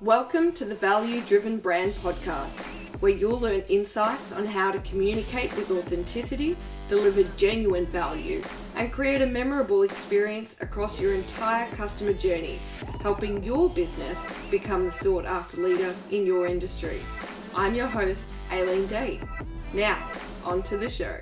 Welcome to the Value Driven Brand Podcast, where you'll learn insights on how to communicate with authenticity, deliver genuine value, and create a memorable experience across your entire customer journey, helping your business become the sought after leader in your industry. I'm your host, Aileen Day. Now, on to the show.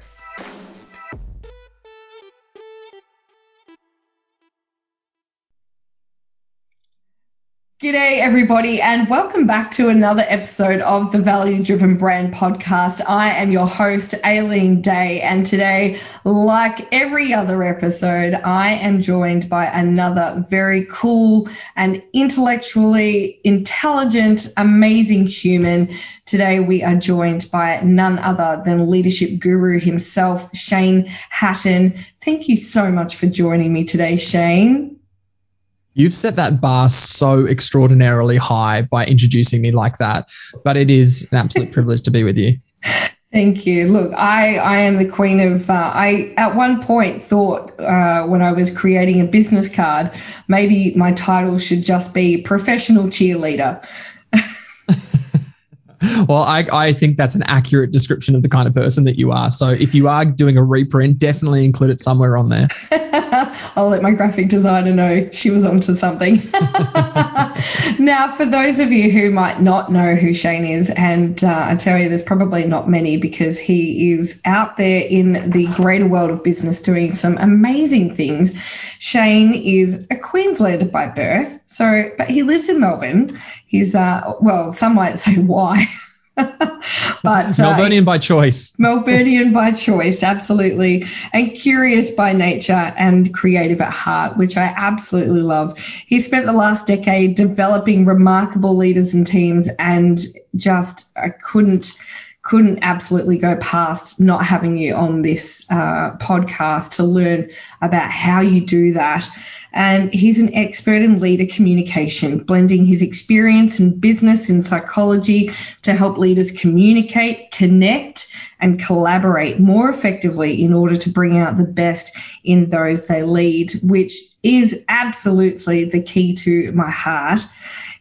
G'day, everybody, and welcome back to another episode of the Value Driven Brand Podcast. I am your host, Aileen Day, and today, like every other episode, I am joined by another very cool and intellectually intelligent, amazing human. Today, we are joined by none other than leadership guru himself, Shane Hatton. Thank you so much for joining me today, Shane. You've set that bar so extraordinarily high by introducing me like that, but it is an absolute privilege to be with you. Thank you. Look, I, I am the queen of. Uh, I at one point thought uh, when I was creating a business card, maybe my title should just be professional cheerleader. well, I, I think that's an accurate description of the kind of person that you are. So if you are doing a reprint, definitely include it somewhere on there. I'll let my graphic designer know she was onto something. now, for those of you who might not know who Shane is, and uh, I tell you, there's probably not many because he is out there in the greater world of business doing some amazing things. Shane is a Queenslander by birth, so but he lives in Melbourne. He's uh, well, some might say why. but Melburnian uh, by choice. Melburnian by choice, absolutely, and curious by nature and creative at heart, which I absolutely love. He spent the last decade developing remarkable leaders and teams, and just I couldn't couldn't absolutely go past not having you on this uh, podcast to learn about how you do that and he's an expert in leader communication, blending his experience in business and psychology to help leaders communicate, connect, and collaborate more effectively in order to bring out the best in those they lead, which is absolutely the key to my heart.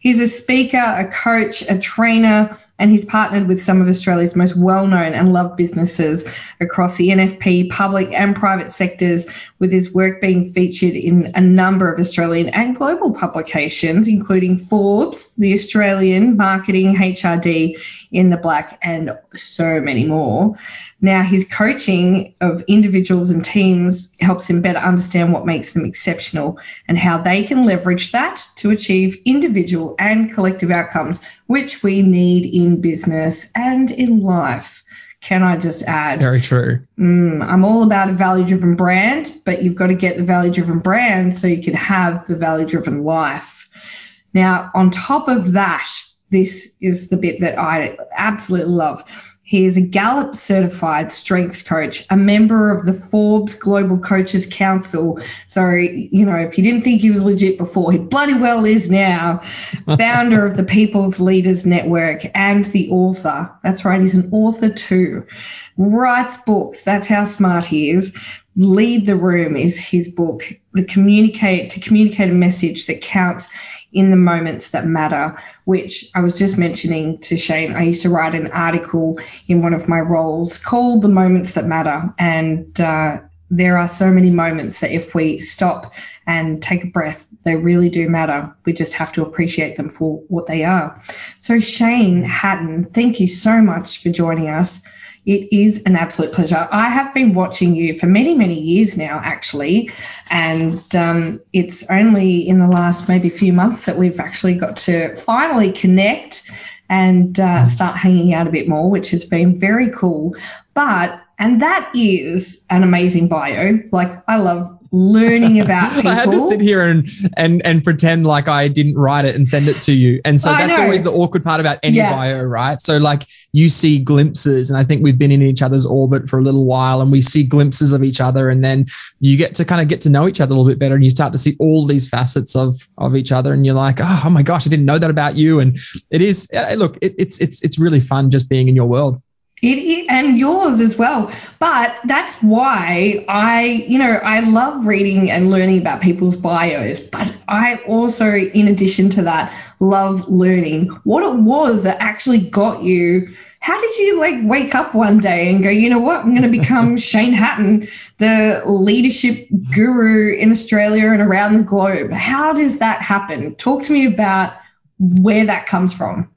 He's a speaker, a coach, a trainer, and he's partnered with some of Australia's most well known and loved businesses across the NFP, public and private sectors, with his work being featured in a number of Australian and global publications, including Forbes, The Australian, Marketing, HRD, In the Black, and so many more. Now, his coaching of individuals and teams helps him better understand what makes them exceptional and how they can leverage that to achieve individual and collective outcomes, which we need in business and in life. Can I just add? Very true. Mm, I'm all about a value driven brand, but you've got to get the value driven brand so you can have the value driven life. Now, on top of that, this is the bit that I absolutely love. He is a Gallup certified strengths coach, a member of the Forbes Global Coaches Council. So, you know, if you didn't think he was legit before, he bloody well is now. Founder of the People's Leaders Network and the author. That's right, he's an author too. Writes books. That's how smart he is. Lead the Room is his book. The communicate to communicate a message that counts in the moments that matter, which I was just mentioning to Shane. I used to write an article in one of my roles called The Moments That Matter. And uh, there are so many moments that if we stop and take a breath, they really do matter. We just have to appreciate them for what they are. So, Shane Hatton, thank you so much for joining us. It is an absolute pleasure. I have been watching you for many, many years now, actually, and um, it's only in the last maybe few months that we've actually got to finally connect and uh, start hanging out a bit more, which has been very cool. But and that is an amazing bio. Like I love learning about people. I had to sit here and, and and pretend like I didn't write it and send it to you. And so I that's know. always the awkward part about any yeah. bio, right? So like you see glimpses, and I think we've been in each other's orbit for a little while, and we see glimpses of each other, and then you get to kind of get to know each other a little bit better, and you start to see all these facets of of each other, and you're like, oh, oh my gosh, I didn't know that about you. And it is, uh, look, it, it's it's it's really fun just being in your world. It, it, and yours as well. But that's why I, you know, I love reading and learning about people's bios. But I also, in addition to that, love learning what it was that actually got you. How did you like wake up one day and go, you know what, I'm going to become Shane Hatton, the leadership guru in Australia and around the globe? How does that happen? Talk to me about where that comes from.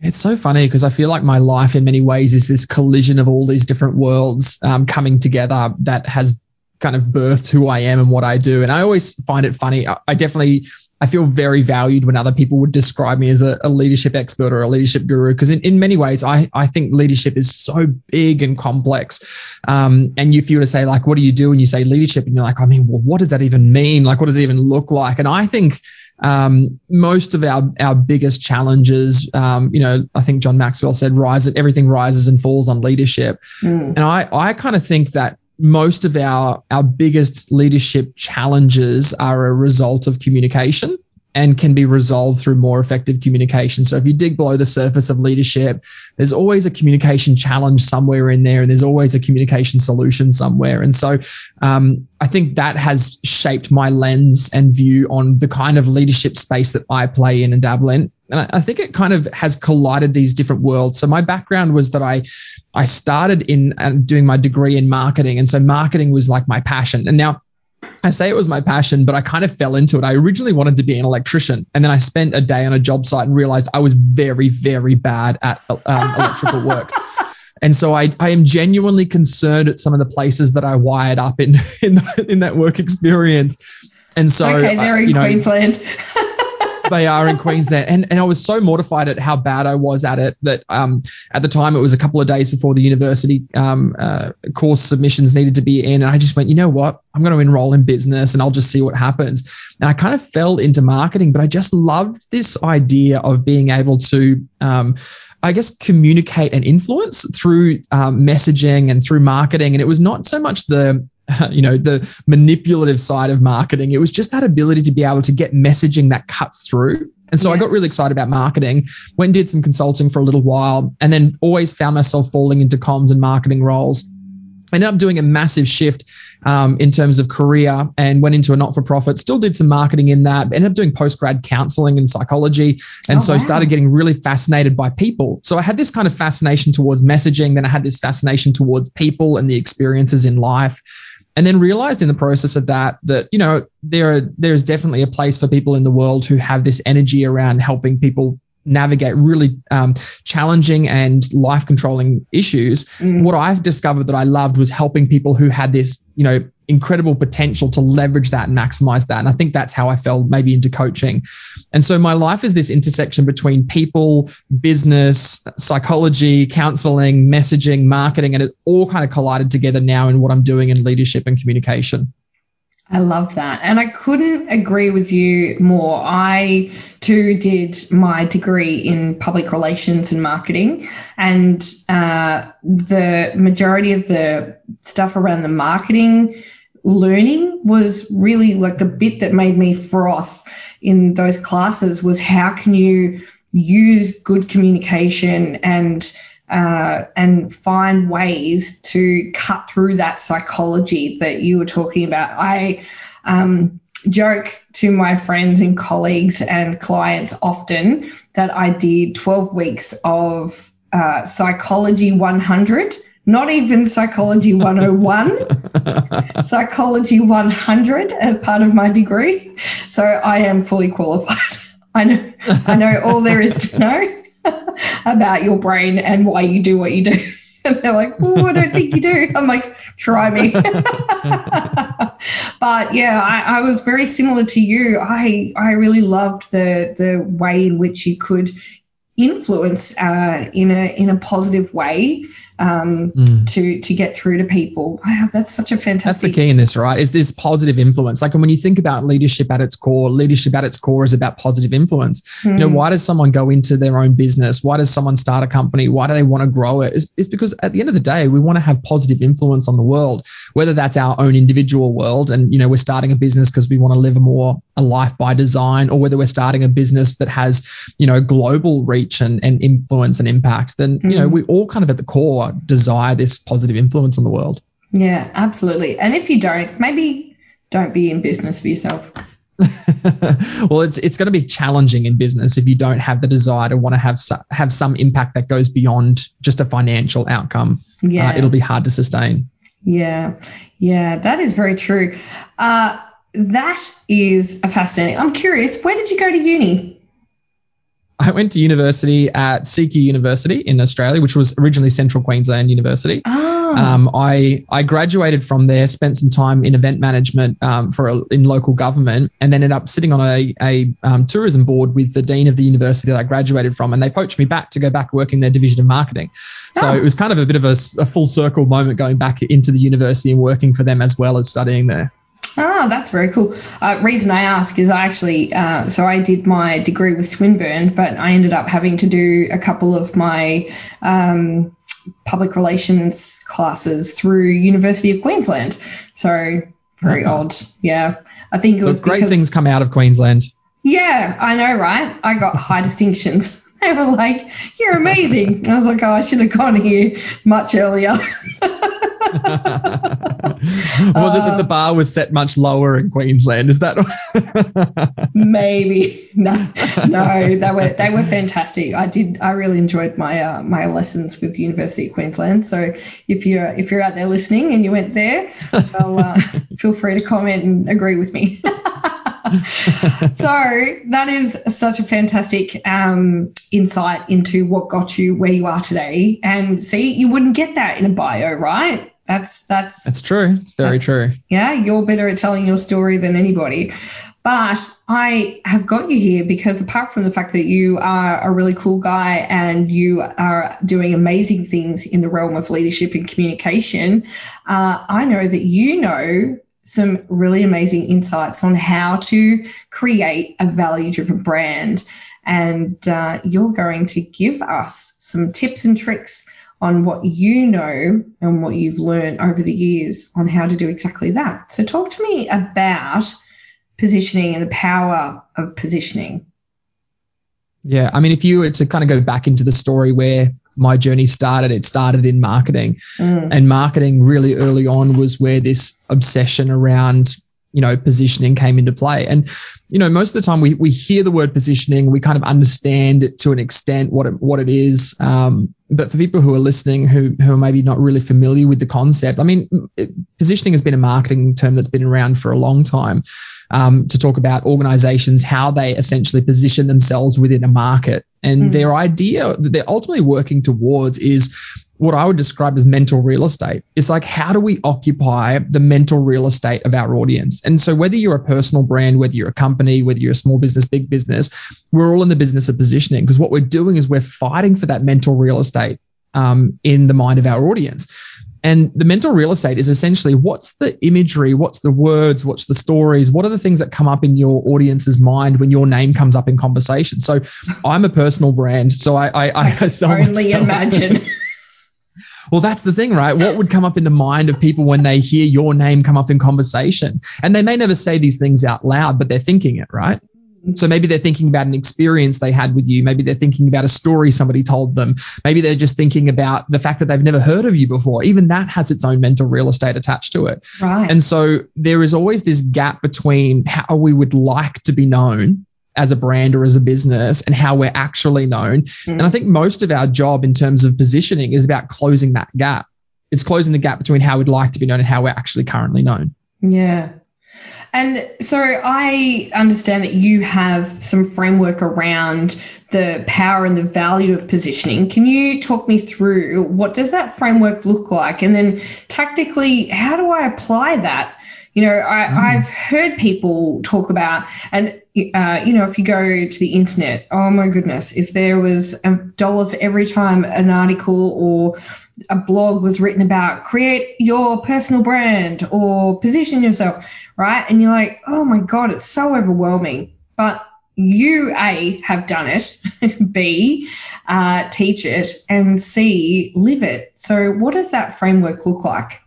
It's so funny because I feel like my life in many ways is this collision of all these different worlds um, coming together that has kind of birthed who I am and what I do. And I always find it funny. I, I definitely I feel very valued when other people would describe me as a, a leadership expert or a leadership guru because in, in many ways I, I think leadership is so big and complex. Um, and if you were to say like, what do you do? And you say leadership and you're like, I mean, well, what does that even mean? Like, what does it even look like? And I think um, most of our our biggest challenges, um, you know, I think John Maxwell said, rise everything rises and falls on leadership, mm. and I I kind of think that most of our our biggest leadership challenges are a result of communication and can be resolved through more effective communication. So if you dig below the surface of leadership, there's always a communication challenge somewhere in there, and there's always a communication solution somewhere. And so um, I think that has shaped my lens and view on the kind of leadership space that I play in and dabble in. And I think it kind of has collided these different worlds. So my background was that I I started in uh, doing my degree in marketing, and so marketing was like my passion. And now I say it was my passion, but I kind of fell into it. I originally wanted to be an electrician, and then I spent a day on a job site and realized I was very, very bad at um, electrical work. And so I, I am genuinely concerned at some of the places that I wired up in in, in that work experience. And so, okay, they're uh, in know, Queensland. They are in Queensland. And, and I was so mortified at how bad I was at it that um, at the time it was a couple of days before the university um, uh, course submissions needed to be in. And I just went, you know what? I'm going to enroll in business and I'll just see what happens. And I kind of fell into marketing, but I just loved this idea of being able to. Um, I guess communicate and influence through um, messaging and through marketing. And it was not so much the you know the manipulative side of marketing it was just that ability to be able to get messaging that cuts through and so yeah. i got really excited about marketing went and did some consulting for a little while and then always found myself falling into comms and marketing roles I ended up doing a massive shift um, in terms of career and went into a not-for-profit. Still did some marketing in that. Ended up doing post-grad counseling and psychology, and oh, so wow. started getting really fascinated by people. So I had this kind of fascination towards messaging. Then I had this fascination towards people and the experiences in life and then realized in the process of that that you know there are there is definitely a place for people in the world who have this energy around helping people navigate really um, challenging and life controlling issues. Mm. What I've discovered that I loved was helping people who had this, you know, incredible potential to leverage that and maximize that. And I think that's how I fell maybe into coaching. And so my life is this intersection between people, business, psychology, counseling, messaging, marketing, and it all kind of collided together now in what I'm doing in leadership and communication. I love that. And I couldn't agree with you more. I too did my degree in public relations and marketing. And uh, the majority of the stuff around the marketing learning was really like the bit that made me froth in those classes was how can you use good communication and uh, and find ways to cut through that psychology that you were talking about. I um, joke to my friends and colleagues and clients often that I did 12 weeks of uh, psychology 100 not even psychology 101, psychology 100 as part of my degree. So I am fully qualified. I know, I know all there is to know about your brain and why you do what you do. And they're like, oh, I don't think you do. I'm like, try me. but yeah, I, I, was very similar to you. I, I really loved the, the way in which you could influence uh, in a in a positive way um, mm. to to get through to people. Wow, that's such a fantastic. That's the key in this, right? Is this positive influence? Like when you think about leadership at its core, leadership at its core is about positive influence. Mm. You know, hmm. why does someone go into their own business? Why does someone start a company? Why do they want to grow it? It's, it's because at the end of the day, we want to have positive influence on the world, whether that's our own individual world, and you know, we're starting a business because we want to live a more a life by design, or whether we're starting a business that has you know global reach and, and influence and impact. Then mm. you know, hmm. we all kind of at the core desire this positive influence on the world. Yeah, absolutely. And if you don't, maybe don't be in business for yourself. well, it's it's going to be challenging in business if you don't have the desire to want to have su- have some impact that goes beyond just a financial outcome. Uh, yeah, uh, it'll be hard to sustain. Yeah, yeah, that is very true. Uh, that is a fascinating. I'm curious, where did you go to uni? I went to university at CQ University in Australia, which was originally Central Queensland University. Oh. Um, I I graduated from there, spent some time in event management um, for a, in local government, and then ended up sitting on a, a um, tourism board with the dean of the university that I graduated from, and they poached me back to go back working their division of marketing. So oh. it was kind of a bit of a, a full circle moment going back into the university and working for them as well as studying there. Oh, that's very cool. Uh, reason I ask is I actually, uh, so I did my degree with Swinburne, but I ended up having to do a couple of my um, public relations classes through University of Queensland. So very uh-huh. odd. Yeah, I think it was great because, things come out of Queensland. Yeah, I know, right? I got high distinctions. They were like, "You're amazing." I was like, "Oh, I should have gone here much earlier." was it that the bar was set much lower in Queensland? Is that maybe no, no, they were they were fantastic. I did I really enjoyed my uh, my lessons with University of Queensland. So if you're if you're out there listening and you went there, well, uh, feel free to comment and agree with me. so that is such a fantastic um, insight into what got you where you are today. And see, you wouldn't get that in a bio, right? That's that's that's true. It's very true. Yeah, you're better at telling your story than anybody. But I have got you here because apart from the fact that you are a really cool guy and you are doing amazing things in the realm of leadership and communication, uh, I know that you know some really amazing insights on how to create a value driven brand. And uh, you're going to give us some tips and tricks on what you know and what you've learned over the years on how to do exactly that. So, talk to me about positioning and the power of positioning. Yeah, I mean, if you were to kind of go back into the story where my journey started, it started in marketing. Mm. And marketing really early on was where this obsession around you know, positioning came into play. And, you know, most of the time we, we hear the word positioning, we kind of understand it to an extent what it, what it is. Um, but for people who are listening who, who are maybe not really familiar with the concept, I mean, it, positioning has been a marketing term that's been around for a long time um, to talk about organizations, how they essentially position themselves within a market. And mm. their idea that they're ultimately working towards is what I would describe as mental real estate. It's like, how do we occupy the mental real estate of our audience? And so, whether you're a personal brand, whether you're a company, whether you're a small business, big business, we're all in the business of positioning because what we're doing is we're fighting for that mental real estate um, in the mind of our audience. And the mental real estate is essentially what's the imagery, what's the words, what's the stories, what are the things that come up in your audience's mind when your name comes up in conversation. So I'm a personal brand, so I I, I, I only imagine. Well, that's the thing, right? What would come up in the mind of people when they hear your name come up in conversation? And they may never say these things out loud, but they're thinking it, right? So maybe they're thinking about an experience they had with you. Maybe they're thinking about a story somebody told them. Maybe they're just thinking about the fact that they've never heard of you before. Even that has its own mental real estate attached to it. Right. And so there is always this gap between how we would like to be known as a brand or as a business and how we're actually known. Mm. And I think most of our job in terms of positioning is about closing that gap. It's closing the gap between how we'd like to be known and how we're actually currently known. Yeah. And so I understand that you have some framework around the power and the value of positioning. Can you talk me through what does that framework look like? And then tactically, how do I apply that? You know, I, mm. I've heard people talk about, and uh, you know, if you go to the internet, oh my goodness, if there was a dollar for every time an article or a blog was written about create your personal brand or position yourself, right? And you're like, oh my God, it's so overwhelming. But you a have done it b uh, teach it and c live it so what does that framework look like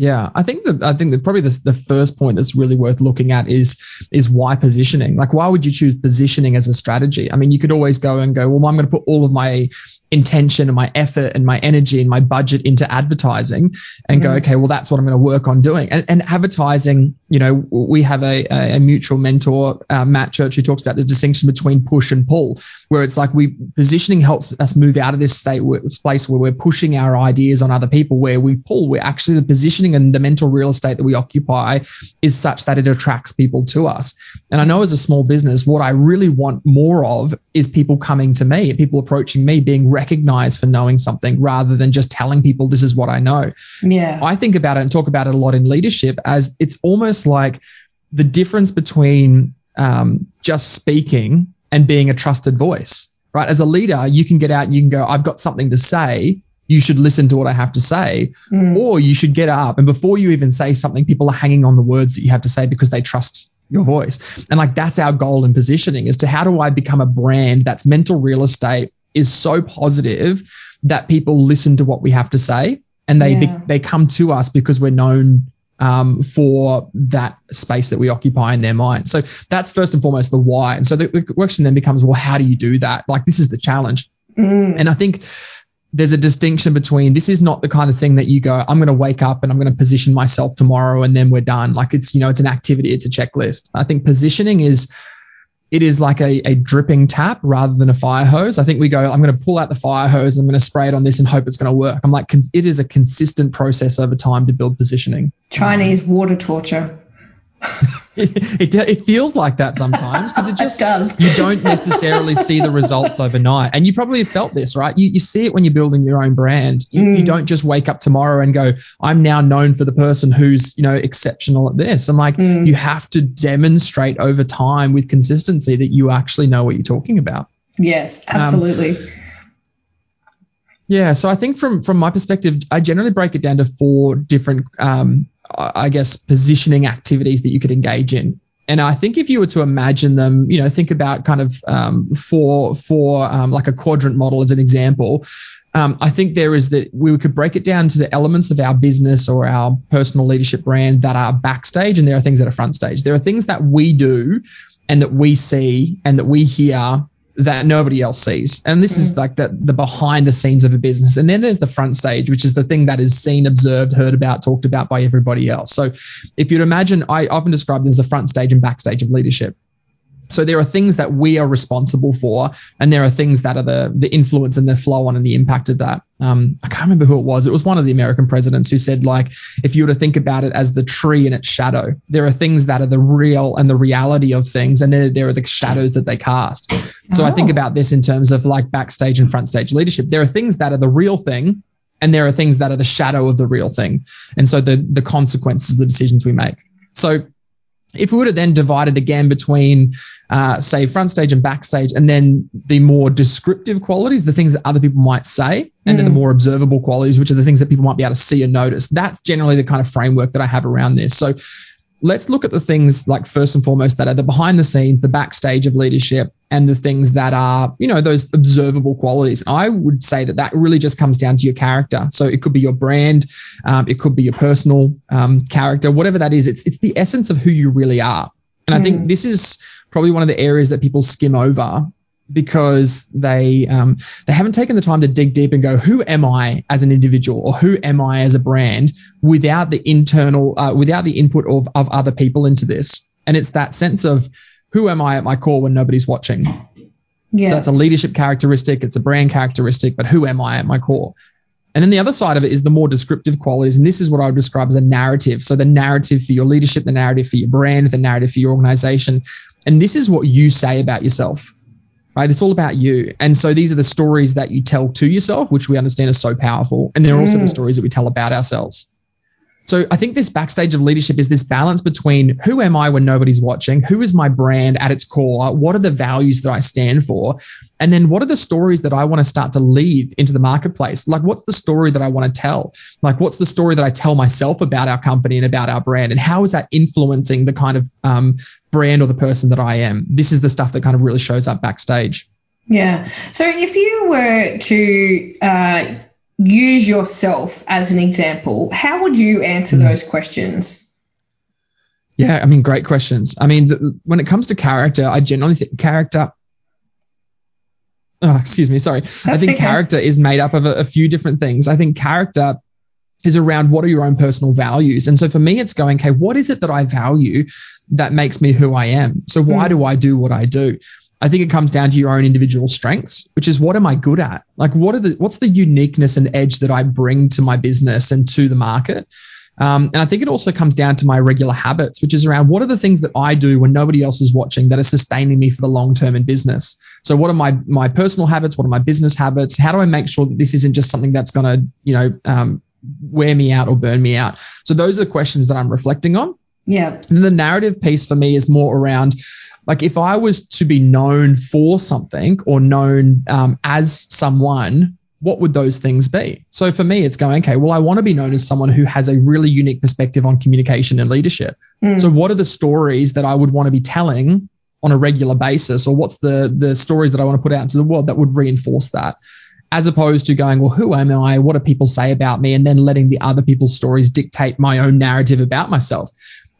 yeah, I think that I think that probably the, the first point that's really worth looking at is is why positioning. Like, why would you choose positioning as a strategy? I mean, you could always go and go, well, I'm going to put all of my intention and my effort and my energy and my budget into advertising and mm-hmm. go, okay, well, that's what I'm going to work on doing. And, and advertising, you know, we have a, a mutual mentor, uh, Matt Church, who talks about the distinction between push and pull, where it's like we positioning helps us move out of this state, where, this place where we're pushing our ideas on other people, where we pull, we're actually the positioning and the mental real estate that we occupy is such that it attracts people to us. And I know as a small business, what I really want more of is people coming to me, people approaching me, being recognized for knowing something rather than just telling people this is what I know. Yeah. I think about it and talk about it a lot in leadership as it's almost like the difference between um, just speaking and being a trusted voice, right? As a leader, you can get out and you can go, I've got something to say. You should listen to what I have to say. Mm. Or you should get up and before you even say something, people are hanging on the words that you have to say because they trust your voice. And like that's our goal in positioning as to how do I become a brand that's mental real estate is so positive that people listen to what we have to say and they yeah. they come to us because we're known um, for that space that we occupy in their mind. So that's first and foremost the why. And so the, the question then becomes, well, how do you do that? Like this is the challenge. Mm. And I think there's a distinction between this is not the kind of thing that you go, I'm going to wake up and I'm going to position myself tomorrow and then we're done. Like it's, you know, it's an activity, it's a checklist. I think positioning is it is like a, a dripping tap rather than a fire hose. I think we go, I'm going to pull out the fire hose, I'm going to spray it on this and hope it's going to work. I'm like, it is a consistent process over time to build positioning. Chinese water torture. it, it, feels like that sometimes because it just it does. you don't necessarily see the results overnight. And you probably have felt this, right? You, you see it when you're building your own brand. You, mm. you don't just wake up tomorrow and go, I'm now known for the person who's, you know, exceptional at this. I'm like, mm. you have to demonstrate over time with consistency that you actually know what you're talking about. Yes, absolutely. Um, yeah, so I think from from my perspective, I generally break it down to four different um, I guess, positioning activities that you could engage in. And I think if you were to imagine them, you know, think about kind of um, for for um, like a quadrant model as an example. Um, I think there is that we could break it down to the elements of our business or our personal leadership brand that are backstage, and there are things that are front stage. There are things that we do and that we see and that we hear that nobody else sees. And this mm. is like the, the behind the scenes of a business. And then there's the front stage, which is the thing that is seen, observed, heard about, talked about by everybody else. So if you'd imagine, I often describe this as the front stage and backstage of leadership. So there are things that we are responsible for, and there are things that are the the influence and the flow on and the impact of that. Um, I can't remember who it was. It was one of the American presidents who said, like, if you were to think about it as the tree and its shadow, there are things that are the real and the reality of things, and then there are the shadows that they cast. So oh. I think oh. about this in terms of like backstage and front stage leadership. There are things that are the real thing, and there are things that are the shadow of the real thing, and so the the consequences the decisions we make. So if we were to then divide it again between uh, say front stage and backstage, and then the more descriptive qualities, the things that other people might say, and mm. then the mm. more observable qualities, which are the things that people might be able to see and notice. That's generally the kind of framework that I have around this. So let's look at the things like first and foremost that are the behind the scenes, the backstage of leadership, and the things that are, you know, those observable qualities. I would say that that really just comes down to your character. So it could be your brand, um, it could be your personal um, character, whatever that is. It's it's the essence of who you really are. And mm. I think mm. this is probably one of the areas that people skim over because they um, they haven't taken the time to dig deep and go, who am I as an individual or who am I as a brand without the internal, uh, without the input of, of other people into this. And it's that sense of who am I at my core when nobody's watching. Yeah. So that's a leadership characteristic, it's a brand characteristic, but who am I at my core? And then the other side of it is the more descriptive qualities. And this is what I would describe as a narrative. So the narrative for your leadership, the narrative for your brand, the narrative for your organization. And this is what you say about yourself, right? It's all about you. And so these are the stories that you tell to yourself, which we understand are so powerful. And they're mm. also the mm. stories that we tell about ourselves. So I think this backstage of leadership is this balance between who am I when nobody's watching? Who is my brand at its core? What are the values that I stand for? And then what are the stories that I want to start to leave into the marketplace? Like, what's the story that I want to tell? Like, what's the story that I tell myself about our company and about our brand? And how is that influencing the kind of um, brand or the person that I am? This is the stuff that kind of really shows up backstage. Yeah. So if you were to uh, use yourself as an example, how would you answer mm. those questions? Yeah, I mean, great questions. I mean, the, when it comes to character, I generally think character. Oh, excuse me, sorry. That's I think okay. character is made up of a, a few different things. I think character is around what are your own personal values. And so for me, it's going, okay, what is it that I value that makes me who I am? So why mm. do I do what I do? I think it comes down to your own individual strengths, which is what am I good at? Like what are the what's the uniqueness and edge that I bring to my business and to the market? Um, and I think it also comes down to my regular habits, which is around what are the things that I do when nobody else is watching that are sustaining me for the long term in business. So what are my my personal habits? What are my business habits? How do I make sure that this isn't just something that's going to you know um, wear me out or burn me out? So those are the questions that I'm reflecting on. Yeah. And the narrative piece for me is more around like if I was to be known for something or known um, as someone, what would those things be? So for me, it's going, okay, well, I want to be known as someone who has a really unique perspective on communication and leadership. Mm. So what are the stories that I would want to be telling on a regular basis? Or what's the the stories that I want to put out into the world that would reinforce that? As opposed to going, well, who am I? What do people say about me? And then letting the other people's stories dictate my own narrative about myself.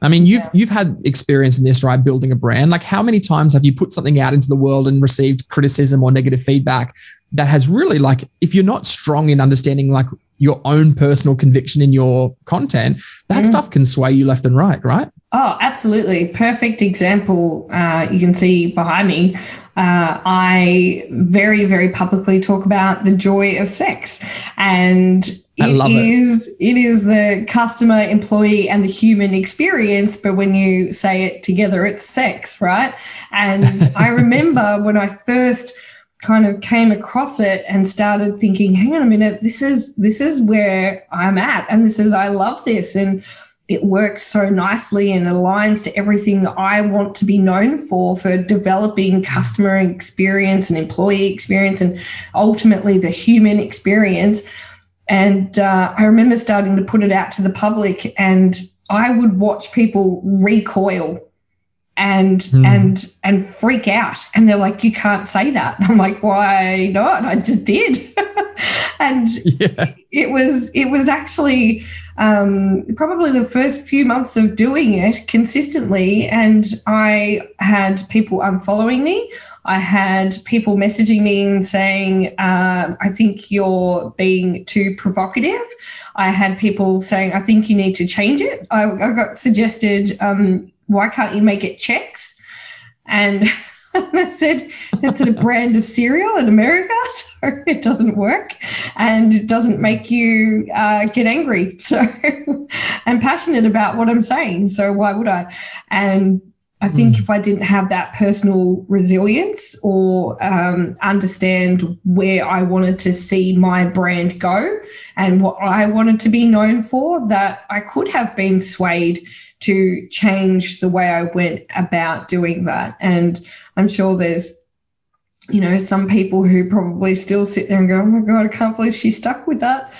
I mean, you've yeah. you've had experience in this, right? Building a brand. Like, how many times have you put something out into the world and received criticism or negative feedback that has really, like, if you're not strong in understanding like your own personal conviction in your content, that mm. stuff can sway you left and right, right? Oh, absolutely. Perfect example. Uh, you can see behind me. Uh, I very, very publicly talk about the joy of sex, and it is it. it is the customer, employee, and the human experience. But when you say it together, it's sex, right? And I remember when I first kind of came across it and started thinking, hang on a minute, this is this is where I'm at, and this is I love this, and it works so nicely and aligns to everything that I want to be known for, for developing customer experience and employee experience and ultimately the human experience. And uh, I remember starting to put it out to the public, and I would watch people recoil and mm. and and freak out and they're like you can't say that i'm like why not i just did and yeah. it was it was actually um, probably the first few months of doing it consistently, and I had people unfollowing me. I had people messaging me and saying, uh, I think you're being too provocative. I had people saying, I think you need to change it. I, I got suggested, um, why can't you make it Chex? And I said, it's a brand of cereal in America, so it doesn't work and it doesn't make you uh, get angry. So I'm passionate about what I'm saying, so why would I? And I think mm. if I didn't have that personal resilience or um, understand where I wanted to see my brand go and what I wanted to be known for, that I could have been swayed to change the way I went about doing that. And I'm sure there's, you know, some people who probably still sit there and go, oh my God, I can't believe she stuck with that.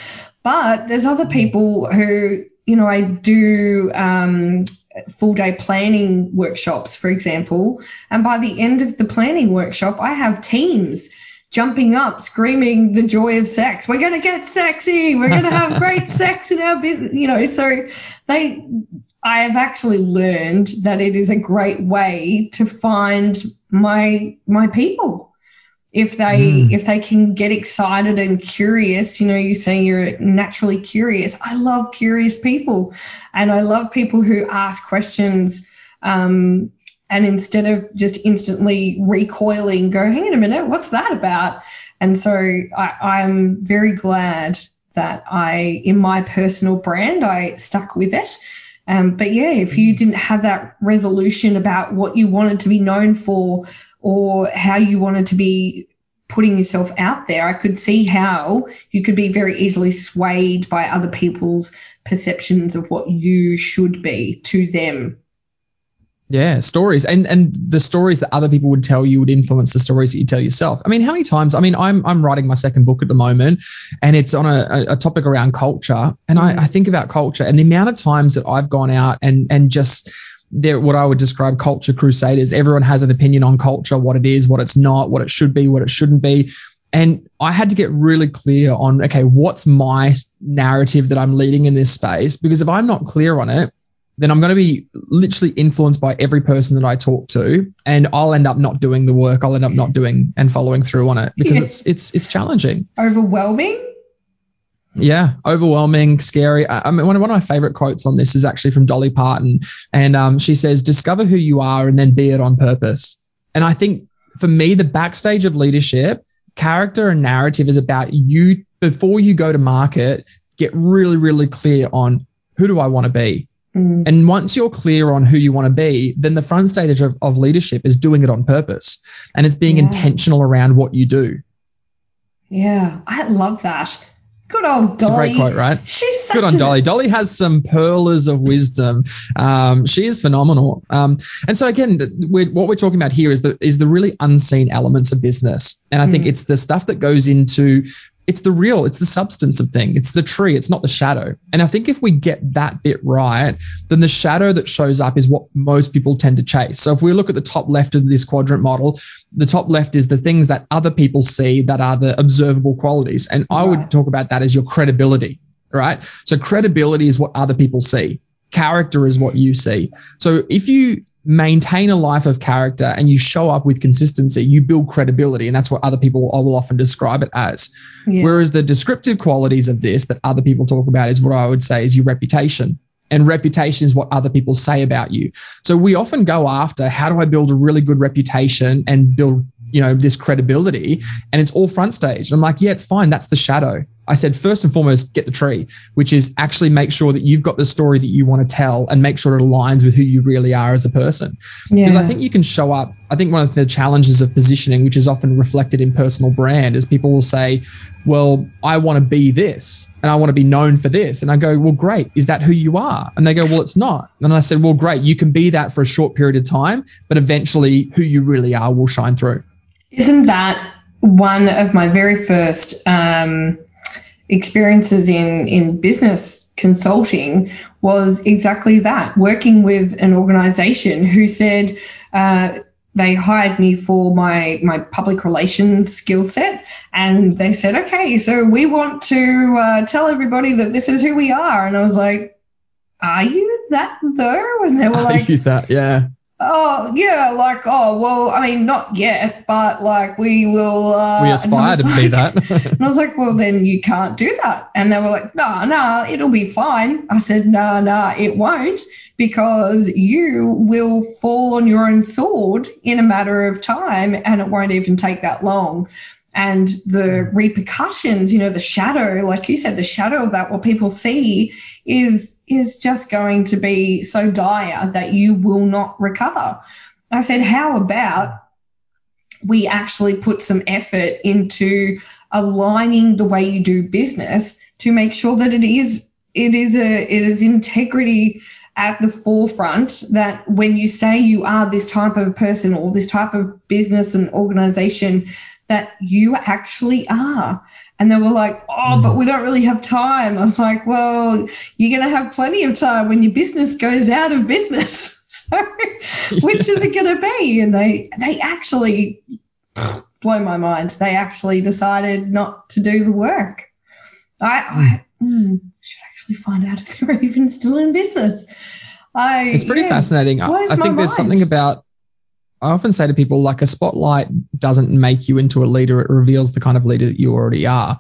But there's other people who, you know, I do um, full day planning workshops, for example. And by the end of the planning workshop, I have teams jumping up, screaming the joy of sex. We're going to get sexy. We're going to have great sex in our business. You know, so they, I have actually learned that it is a great way to find my my people. If they mm. if they can get excited and curious, you know, you say you're naturally curious. I love curious people, and I love people who ask questions. Um, and instead of just instantly recoiling, go, hang on a minute, what's that about? And so I, I'm very glad that I, in my personal brand, I stuck with it. Um, but yeah, if you didn't have that resolution about what you wanted to be known for or how you wanted to be putting yourself out there, I could see how you could be very easily swayed by other people's perceptions of what you should be to them. Yeah, stories and and the stories that other people would tell you would influence the stories that you tell yourself. I mean, how many times? I mean, I'm I'm writing my second book at the moment, and it's on a, a topic around culture, and I, mm-hmm. I think about culture and the amount of times that I've gone out and and just they're what I would describe culture crusaders. Everyone has an opinion on culture, what it is, what it's not, what it should be, what it shouldn't be. And I had to get really clear on, okay, what's my narrative that I'm leading in this space? Because if I'm not clear on it, then I'm going to be literally influenced by every person that I talk to, and I'll end up not doing the work. I'll end up not doing and following through on it because it's it's it's challenging. Overwhelming. Yeah, overwhelming, scary. I, I mean, one of, one of my favorite quotes on this is actually from Dolly Parton, and um, she says, "Discover who you are and then be it on purpose." And I think for me, the backstage of leadership, character and narrative is about you before you go to market. Get really, really clear on who do I want to be Mm. And once you're clear on who you want to be, then the front stage of, of leadership is doing it on purpose and it's being yeah. intentional around what you do. Yeah, I love that. Good old Dolly. It's a great quote, right? She's such good on Dolly. Dolly has some pearlers of wisdom. Um, she is phenomenal. Um, and so again, we're, what we're talking about here is the is the really unseen elements of business, and I mm. think it's the stuff that goes into it's the real, it's the substance of thing. It's the tree, it's not the shadow. And I think if we get that bit right, then the shadow that shows up is what most people tend to chase. So if we look at the top left of this quadrant model, the top left is the things that other people see that are the observable qualities. And I would talk about that as your credibility, right? So credibility is what other people see. Character is what you see. So if you maintain a life of character and you show up with consistency, you build credibility. And that's what other people will often describe it as. Yeah. Whereas the descriptive qualities of this that other people talk about is what I would say is your reputation. And reputation is what other people say about you. So we often go after how do I build a really good reputation and build you know this credibility and it's all front stage i'm like yeah it's fine that's the shadow i said first and foremost get the tree which is actually make sure that you've got the story that you want to tell and make sure it aligns with who you really are as a person. Yeah. because i think you can show up i think one of the challenges of positioning which is often reflected in personal brand is people will say well i want to be this and i want to be known for this. And i go well great. Is that who you are? And they go well it's not. And i said well great. You can be that for a short period of time but eventually who you really are will shine through. Isn't that one of my very first um, experiences in, in business consulting was exactly that working with an organization who said uh, they hired me for my my public relations skill set. And they said okay so we want to uh, tell everybody that this is who we are. And i was like are you that though? And they were like are you that? Yeah Oh yeah, like oh well, I mean not yet, but like we will. Uh, we aspire to like, be that. and I was like, well then you can't do that, and they were like, no, nah, no, nah, it'll be fine. I said, no, nah, no, nah, it won't, because you will fall on your own sword in a matter of time, and it won't even take that long. And the repercussions, you know, the shadow, like you said, the shadow of that, what people see is is just going to be so dire that you will not recover. I said, how about we actually put some effort into aligning the way you do business to make sure that it is it is a it is integrity at the forefront that when you say you are this type of person or this type of business and organization that you actually are and they were like, oh, but mm. we don't really have time. I was like, well, you're going to have plenty of time when your business goes out of business. so, which is it going to be? And they, they actually blow my mind. They actually decided not to do the work. I, I mm, should actually find out if they're even still in business. I, it's pretty yeah, fascinating. I, I think there's something about I often say to people, like a spotlight doesn't make you into a leader; it reveals the kind of leader that you already are.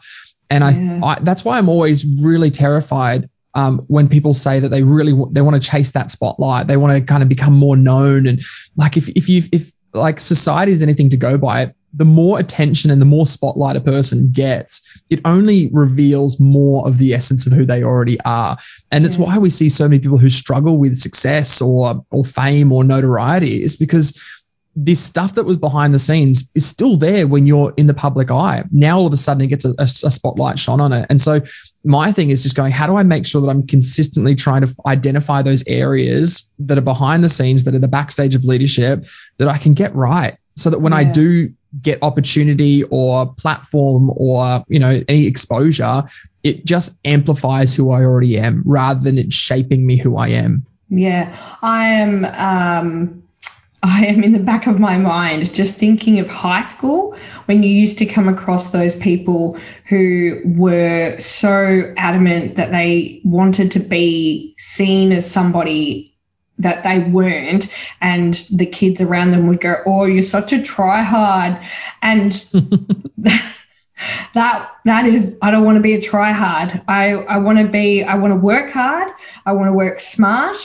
And yeah. I, I, that's why I'm always really terrified um, when people say that they really they want to chase that spotlight. They want to kind of become more known. And like if if you if like society is anything to go by, the more attention and the more spotlight a person gets, it only reveals more of the essence of who they already are. And it's why we see so many people who struggle with success or or fame or notoriety is because this stuff that was behind the scenes is still there when you're in the public eye. Now all of a sudden it gets a, a, spotlight shone on it. And so my thing is just going, how do I make sure that I'm consistently trying to identify those areas that are behind the scenes, that are the backstage of leadership that I can get right so that when yeah. I do get opportunity or platform or, you know, any exposure, it just amplifies who I already am rather than it shaping me who I am. Yeah. I am, um, I am in the back of my mind just thinking of high school when you used to come across those people who were so adamant that they wanted to be seen as somebody that they weren't and the kids around them would go oh you're such a try hard and that that is I don't want to be a try hard I I want to be I want to work hard. I want to work smart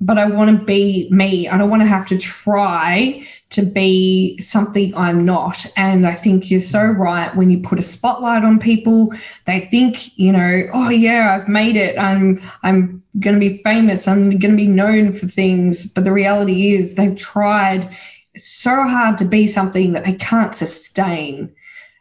but I want to be me. I don't want to have to try to be something I'm not. And I think you're so right when you put a spotlight on people, they think, you know, oh yeah, I've made it. I'm I'm going to be famous. I'm going to be known for things. But the reality is they've tried so hard to be something that they can't sustain.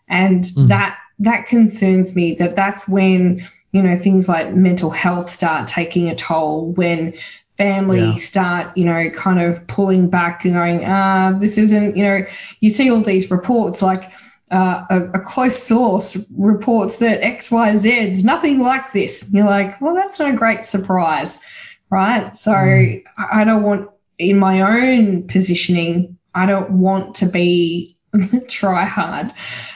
And mm. that that concerns me that that's when you know things like mental health start taking a toll when family yeah. start, you know, kind of pulling back and going, ah, uh, this isn't, you know, you see all these reports like uh, a, a, close source reports that X, Y, Z is nothing like this. And you're like, well, that's no great surprise, right? So mm. I don't want, in my own positioning, I don't want to be try hard.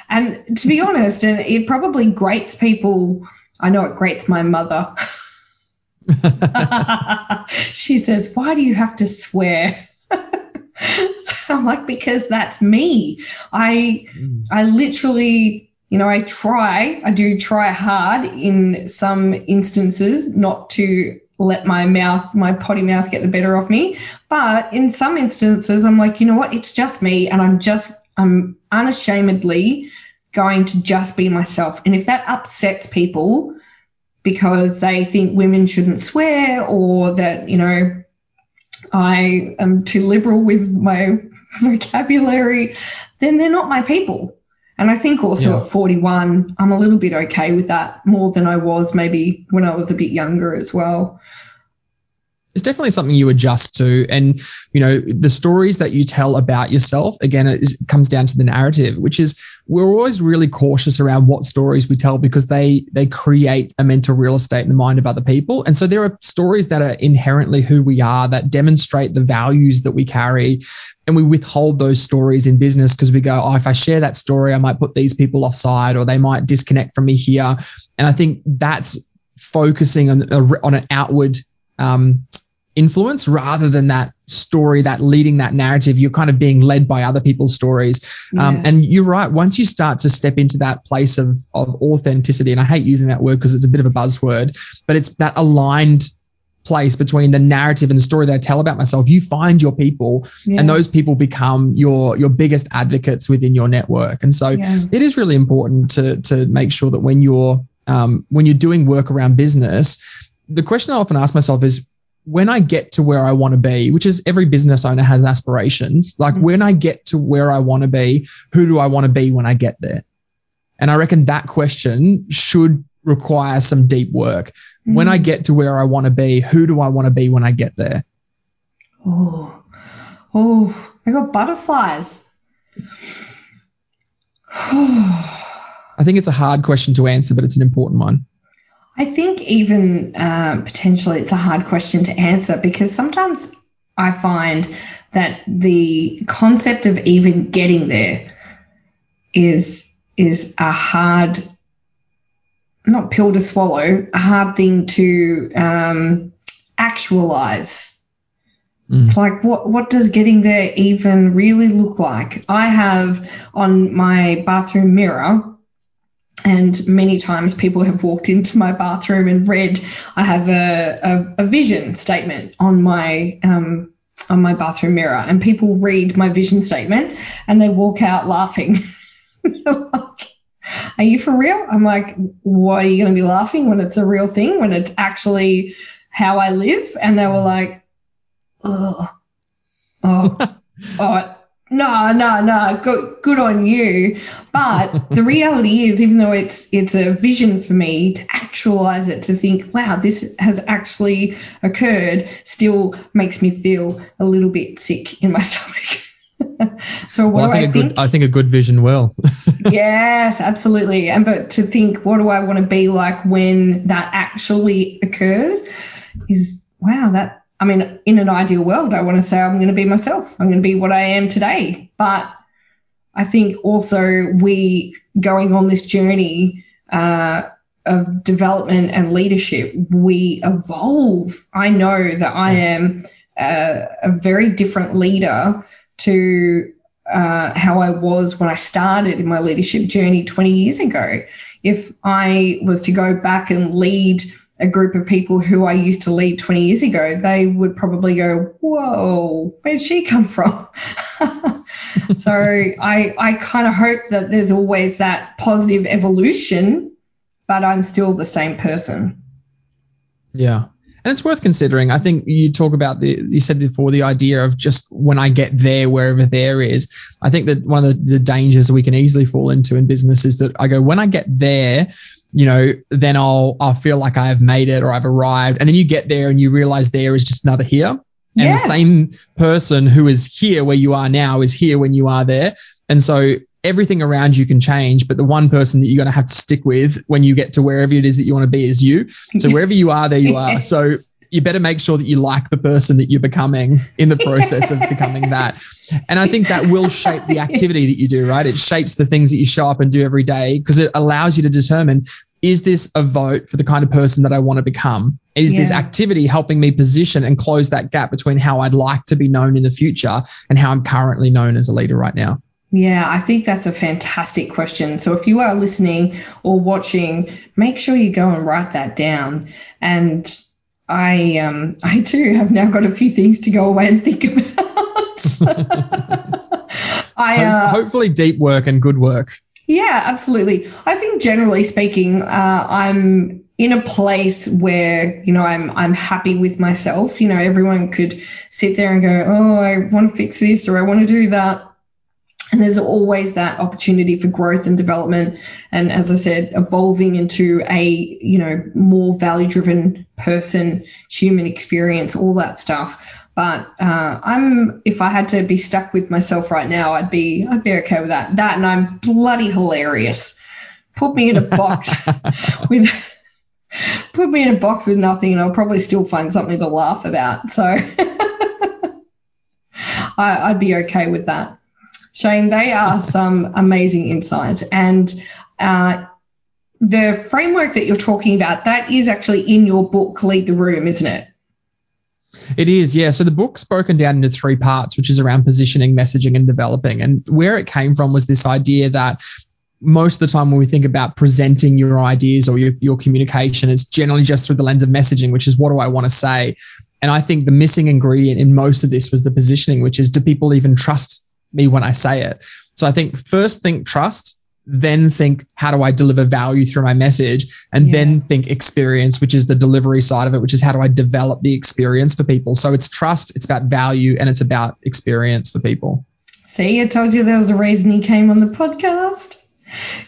And to be honest, and it probably grates people. I know it grates my mother. she says, Why do you have to swear? so I'm like, Because that's me. I mm. I literally, you know, I try, I do try hard in some instances not to let my mouth, my potty mouth get the better of me. But in some instances, I'm like, you know what? It's just me. And I'm just, I'm unashamedly going to just be myself. And if that upsets people, because they think women shouldn't swear or that, you know, I am too liberal with my vocabulary, then they're not my people. And I think also yeah. at 41, I'm a little bit okay with that more than I was maybe when I was a bit younger as well it's definitely something you adjust to. And, you know, the stories that you tell about yourself, again, it, comes down to the narrative, which is we're always really cautious around what stories we tell because they they create a mental real estate in the mind of other people. And so there are stories that are inherently who we are that demonstrate the values that we carry. And we withhold those stories in business because we go, oh, if I share that story, I might put these people offside or they might disconnect from me here. And I think that's focusing on, on an outward um, influence rather than that story that leading that narrative you're kind of being led by other people's stories um, yeah. um, and you're right once you start to step into that place of, of authenticity and i hate using that word because it's a bit of a buzzword but it's that aligned place between the narrative and the story that I tell about myself, you find your people yeah. and those people become your your biggest advocates within your network. And so yeah. it is really important to to make sure that when you're um, when you're doing work around business, the question I often ask myself is when I get to where I want to be, which is every business owner has aspirations, like mm-hmm. when I get to where I want to be, who do I want to be when I get there? And I reckon that question should require some deep work. Mm-hmm. When I get to where I want to be, who do I want to be when I get there? Oh, oh, I got butterflies. I think it's a hard question to answer, but it's an important one. I think even uh, potentially it's a hard question to answer because sometimes I find that the concept of even getting there is is a hard not pill to swallow a hard thing to um, actualize mm. it's like what what does getting there even really look like i have on my bathroom mirror and many times people have walked into my bathroom and read I have a, a, a vision statement on my um, on my bathroom mirror, and people read my vision statement and they walk out laughing. like, are you for real? I'm like, why are you going to be laughing when it's a real thing, when it's actually how I live? And they were like, oh, oh, oh, no, no, no, good, good on you. But the reality is, even though it's it's a vision for me to actualize it, to think, wow, this has actually occurred, still makes me feel a little bit sick in my stomach. so what well, I think do I think? Good, I think a good vision will. yes, absolutely. And but to think, what do I want to be like when that actually occurs? Is wow, that I mean, in an ideal world, I want to say I'm going to be myself. I'm going to be what I am today. But I think also we going on this journey uh, of development and leadership, we evolve. I know that I am a, a very different leader to uh, how I was when I started in my leadership journey 20 years ago. If I was to go back and lead a group of people who I used to lead 20 years ago, they would probably go, Whoa, where did she come from? so I, I kind of hope that there's always that positive evolution, but I'm still the same person. Yeah. And it's worth considering. I think you talk about the, you said before, the idea of just when I get there, wherever there is. I think that one of the, the dangers we can easily fall into in business is that I go, when I get there, you know, then I'll I'll feel like I have made it or I've arrived. And then you get there and you realize there is just another here. And yeah. the same person who is here where you are now is here when you are there. And so everything around you can change, but the one person that you're going to have to stick with when you get to wherever it is that you want to be is you. So wherever you are, there you are. So you better make sure that you like the person that you're becoming in the process of becoming that. And I think that will shape the activity that you do, right? It shapes the things that you show up and do every day because it allows you to determine is this a vote for the kind of person that I want to become? Is yeah. this activity helping me position and close that gap between how I'd like to be known in the future and how I'm currently known as a leader right now? Yeah, I think that's a fantastic question. So if you are listening or watching, make sure you go and write that down. And I um I too have now got a few things to go away and think about. I uh, hopefully deep work and good work. Yeah, absolutely. I think generally speaking, uh, I'm in a place where you know I'm I'm happy with myself. You know, everyone could sit there and go, oh, I want to fix this or I want to do that. And there's always that opportunity for growth and development. And as I said, evolving into a, you know, more value driven person, human experience, all that stuff. But uh, I'm, if I had to be stuck with myself right now, I'd be, I'd be okay with that. That, and I'm bloody hilarious. Put me in a box with, put me in a box with nothing, and I'll probably still find something to laugh about. So I, I'd be okay with that. Shane, they are some amazing insights. And uh, the framework that you're talking about, that is actually in your book, Lead the Room, isn't it? It is, yeah. So the book's broken down into three parts, which is around positioning, messaging, and developing. And where it came from was this idea that most of the time when we think about presenting your ideas or your, your communication, it's generally just through the lens of messaging, which is what do I want to say? And I think the missing ingredient in most of this was the positioning, which is do people even trust me when I say it. So I think first think trust, then think how do I deliver value through my message, and yeah. then think experience, which is the delivery side of it, which is how do I develop the experience for people. So it's trust, it's about value, and it's about experience for people. See, I told you there was a reason he came on the podcast.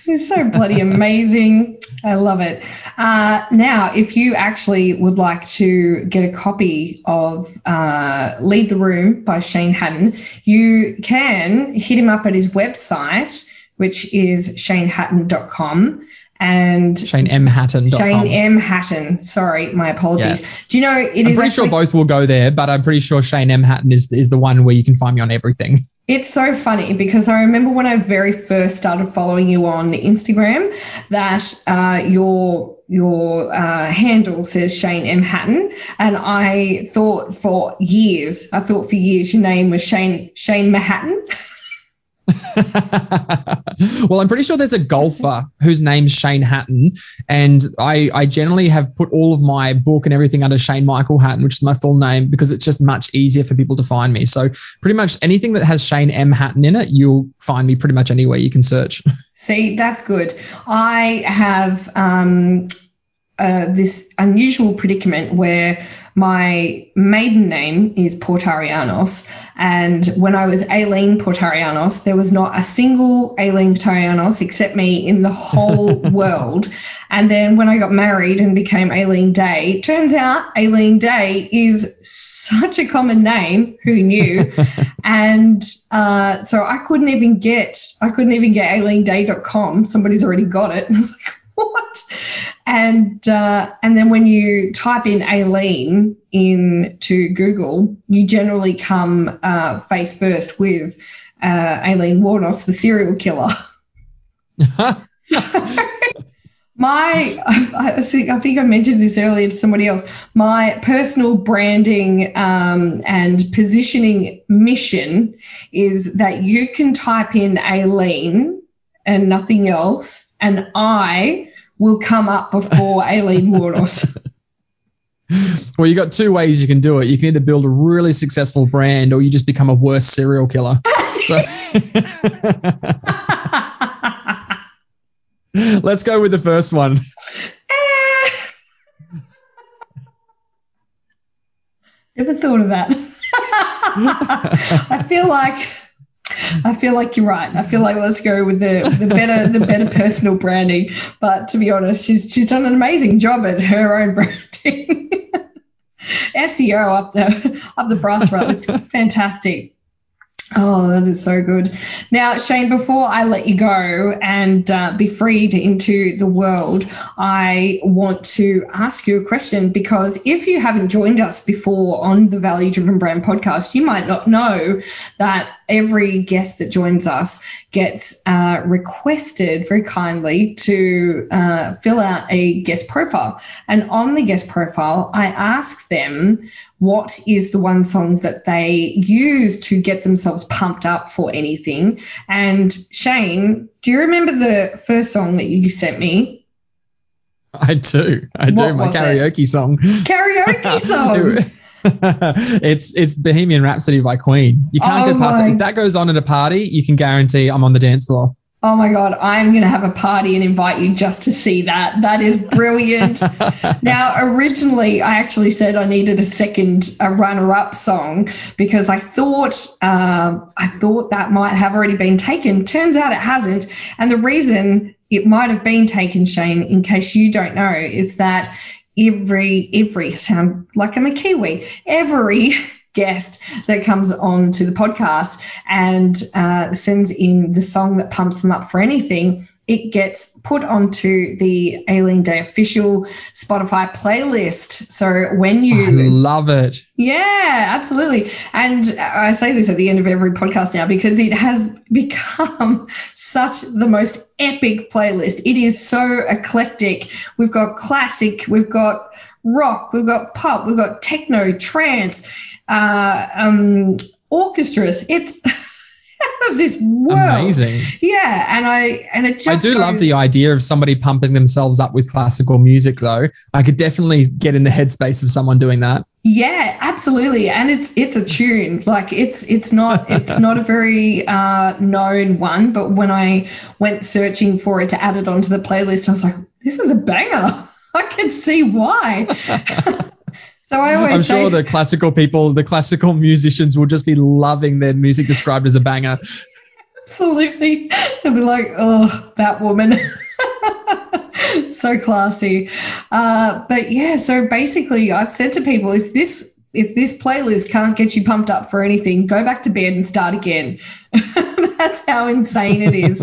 He's so bloody amazing. I love it. Uh, now, if you actually would like to get a copy of uh, Lead the Room by Shane Hatton, you can hit him up at his website, which is shanehatton.com and Shane M Hatton. Shane M Hatton. Sorry, my apologies. Yes. Do you know it I'm pretty actually, sure both will go there, but I'm pretty sure Shane M Hatton is is the one where you can find me on everything. It's so funny because I remember when I very first started following you on Instagram that uh, your your uh, handle says Shane M Hatton, and I thought for years, I thought for years your name was Shane Shane Manhattan. well, I'm pretty sure there's a golfer whose name's Shane Hatton, and I, I generally have put all of my book and everything under Shane Michael Hatton, which is my full name, because it's just much easier for people to find me. So pretty much anything that has Shane M Hatton in it, you'll find me pretty much anywhere you can search. See, that's good. I have um, uh, this unusual predicament where my maiden name is Portarianos. And when I was Aileen Portarianos, there was not a single Aileen Portarianos except me in the whole world. And then when I got married and became Aileen Day, turns out Aileen Day is such a common name. Who knew? and uh, so I couldn't even get, I couldn't even get AileenDay.com. Somebody's already got it. And I was like, what? And uh, and then when you type in Aileen into Google, you generally come uh, face first with uh, Aileen Wuornos, the serial killer. my I think I think I mentioned this earlier to somebody else. My personal branding um, and positioning mission is that you can type in Aileen and nothing else, and I will come up before Aileen Wuornos. Well, you got two ways you can do it. You can either build a really successful brand, or you just become a worse serial killer. So. Let's go with the first one. Never thought of that. I feel like I feel like you're right. I feel like let's go with the, the better the better personal branding. But to be honest, she's she's done an amazing job at her own branding. SEO up the up the brass rail. It's fantastic. Oh, that is so good. Now, Shane, before I let you go and uh, be freed into the world, I want to ask you a question because if you haven't joined us before on the Value Driven Brand podcast, you might not know that every guest that joins us gets uh, requested very kindly to uh, fill out a guest profile. And on the guest profile, I ask them what is the one song that they use to get themselves pumped up for anything. And Shane, do you remember the first song that you sent me? I do. I what do. My karaoke it? song. Karaoke song. it's it's Bohemian Rhapsody by Queen. You can't oh get past it. If that goes on at a party, you can guarantee I'm on the dance floor. Oh my God, I'm going to have a party and invite you just to see that. That is brilliant. now, originally, I actually said I needed a second a runner-up song because I thought uh, I thought that might have already been taken. Turns out it hasn't, and the reason it might have been taken, Shane, in case you don't know, is that every every sound like I'm a Kiwi, every guest that comes on to the podcast and uh, sends in the song that pumps them up for anything, it gets put onto the Aileen Day official Spotify playlist. So when you I love it. Yeah, absolutely. And I say this at the end of every podcast now because it has become such the most epic playlist. It is so eclectic. We've got classic, we've got rock, we've got pop, we've got techno, trance uh, um, orchestras. It's out of this world. Amazing. Yeah, and I and it just I do goes, love the idea of somebody pumping themselves up with classical music though. I could definitely get in the headspace of someone doing that. Yeah, absolutely. And it's it's a tune. Like it's it's not it's not a very uh, known one, but when I went searching for it to add it onto the playlist, I was like, this is a banger. I can see why. So I always I'm sure the classical people, the classical musicians will just be loving their music described as a banger. Absolutely. They'll be like, oh, that woman. so classy. Uh, but yeah, so basically I've said to people if this if this playlist can't get you pumped up for anything, go back to bed and start again. That's how insane it is.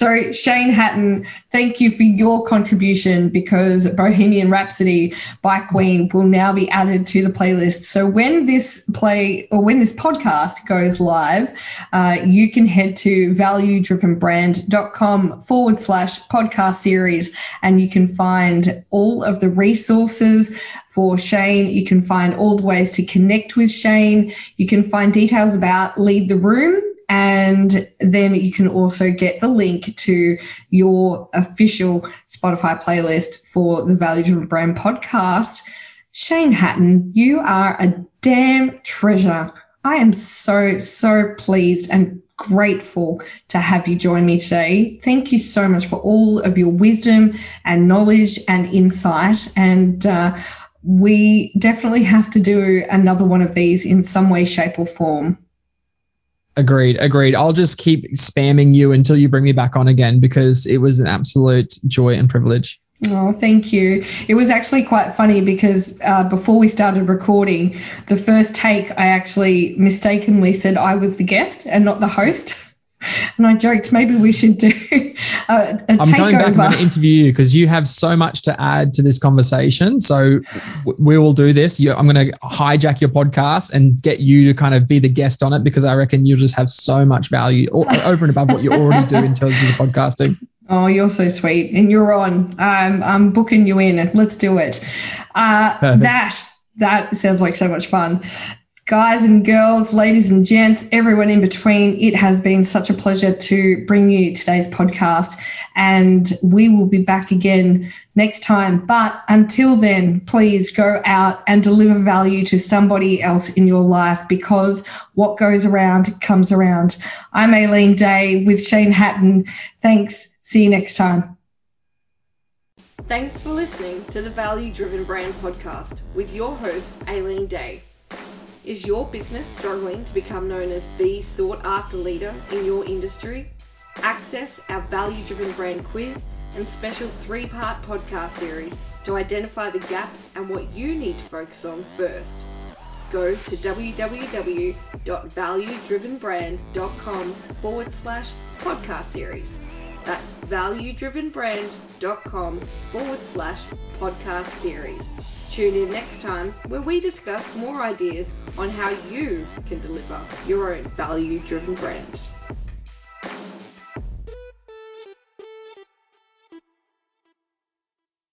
So, Shane Hatton, thank you for your contribution because Bohemian Rhapsody by Queen will now be added to the playlist. So, when this play or when this podcast goes live, uh, you can head to valuedrivenbrand.com forward slash podcast series and you can find all of the resources for Shane. You can find all the ways to connect with Shane. You can find details about Lead the Room and then you can also get the link to your official Spotify playlist for the Value Driven Brand podcast. Shane Hatton, you are a damn treasure. I am so, so pleased and grateful to have you join me today. Thank you so much for all of your wisdom and knowledge and insight. And uh, we definitely have to do another one of these in some way, shape, or form. Agreed, agreed. I'll just keep spamming you until you bring me back on again because it was an absolute joy and privilege. Oh, thank you. It was actually quite funny because uh, before we started recording, the first take, I actually mistakenly said I was the guest and not the host. And I joked maybe we should do a, a I'm takeover. coming back. I'm going to interview you because you have so much to add to this conversation. So we will do this. I'm going to hijack your podcast and get you to kind of be the guest on it because I reckon you'll just have so much value over and above what you already do in terms of podcasting. Oh, you're so sweet, and you're on. Um, I'm booking you in. Let's do it. Uh, that that sounds like so much fun. Guys and girls, ladies and gents, everyone in between, it has been such a pleasure to bring you today's podcast, and we will be back again next time. But until then, please go out and deliver value to somebody else in your life because what goes around comes around. I'm Aileen Day with Shane Hatton. Thanks See you next time. Thanks for listening to the Value Driven Brand Podcast with your host, Aileen Day. Is your business struggling to become known as the sought after leader in your industry? Access our Value Driven Brand quiz and special three part podcast series to identify the gaps and what you need to focus on first. Go to www.valuedrivenbrand.com forward slash podcast series. That's valuedrivenbrand.com forward slash podcast series. Tune in next time where we discuss more ideas on how you can deliver your own value driven brand.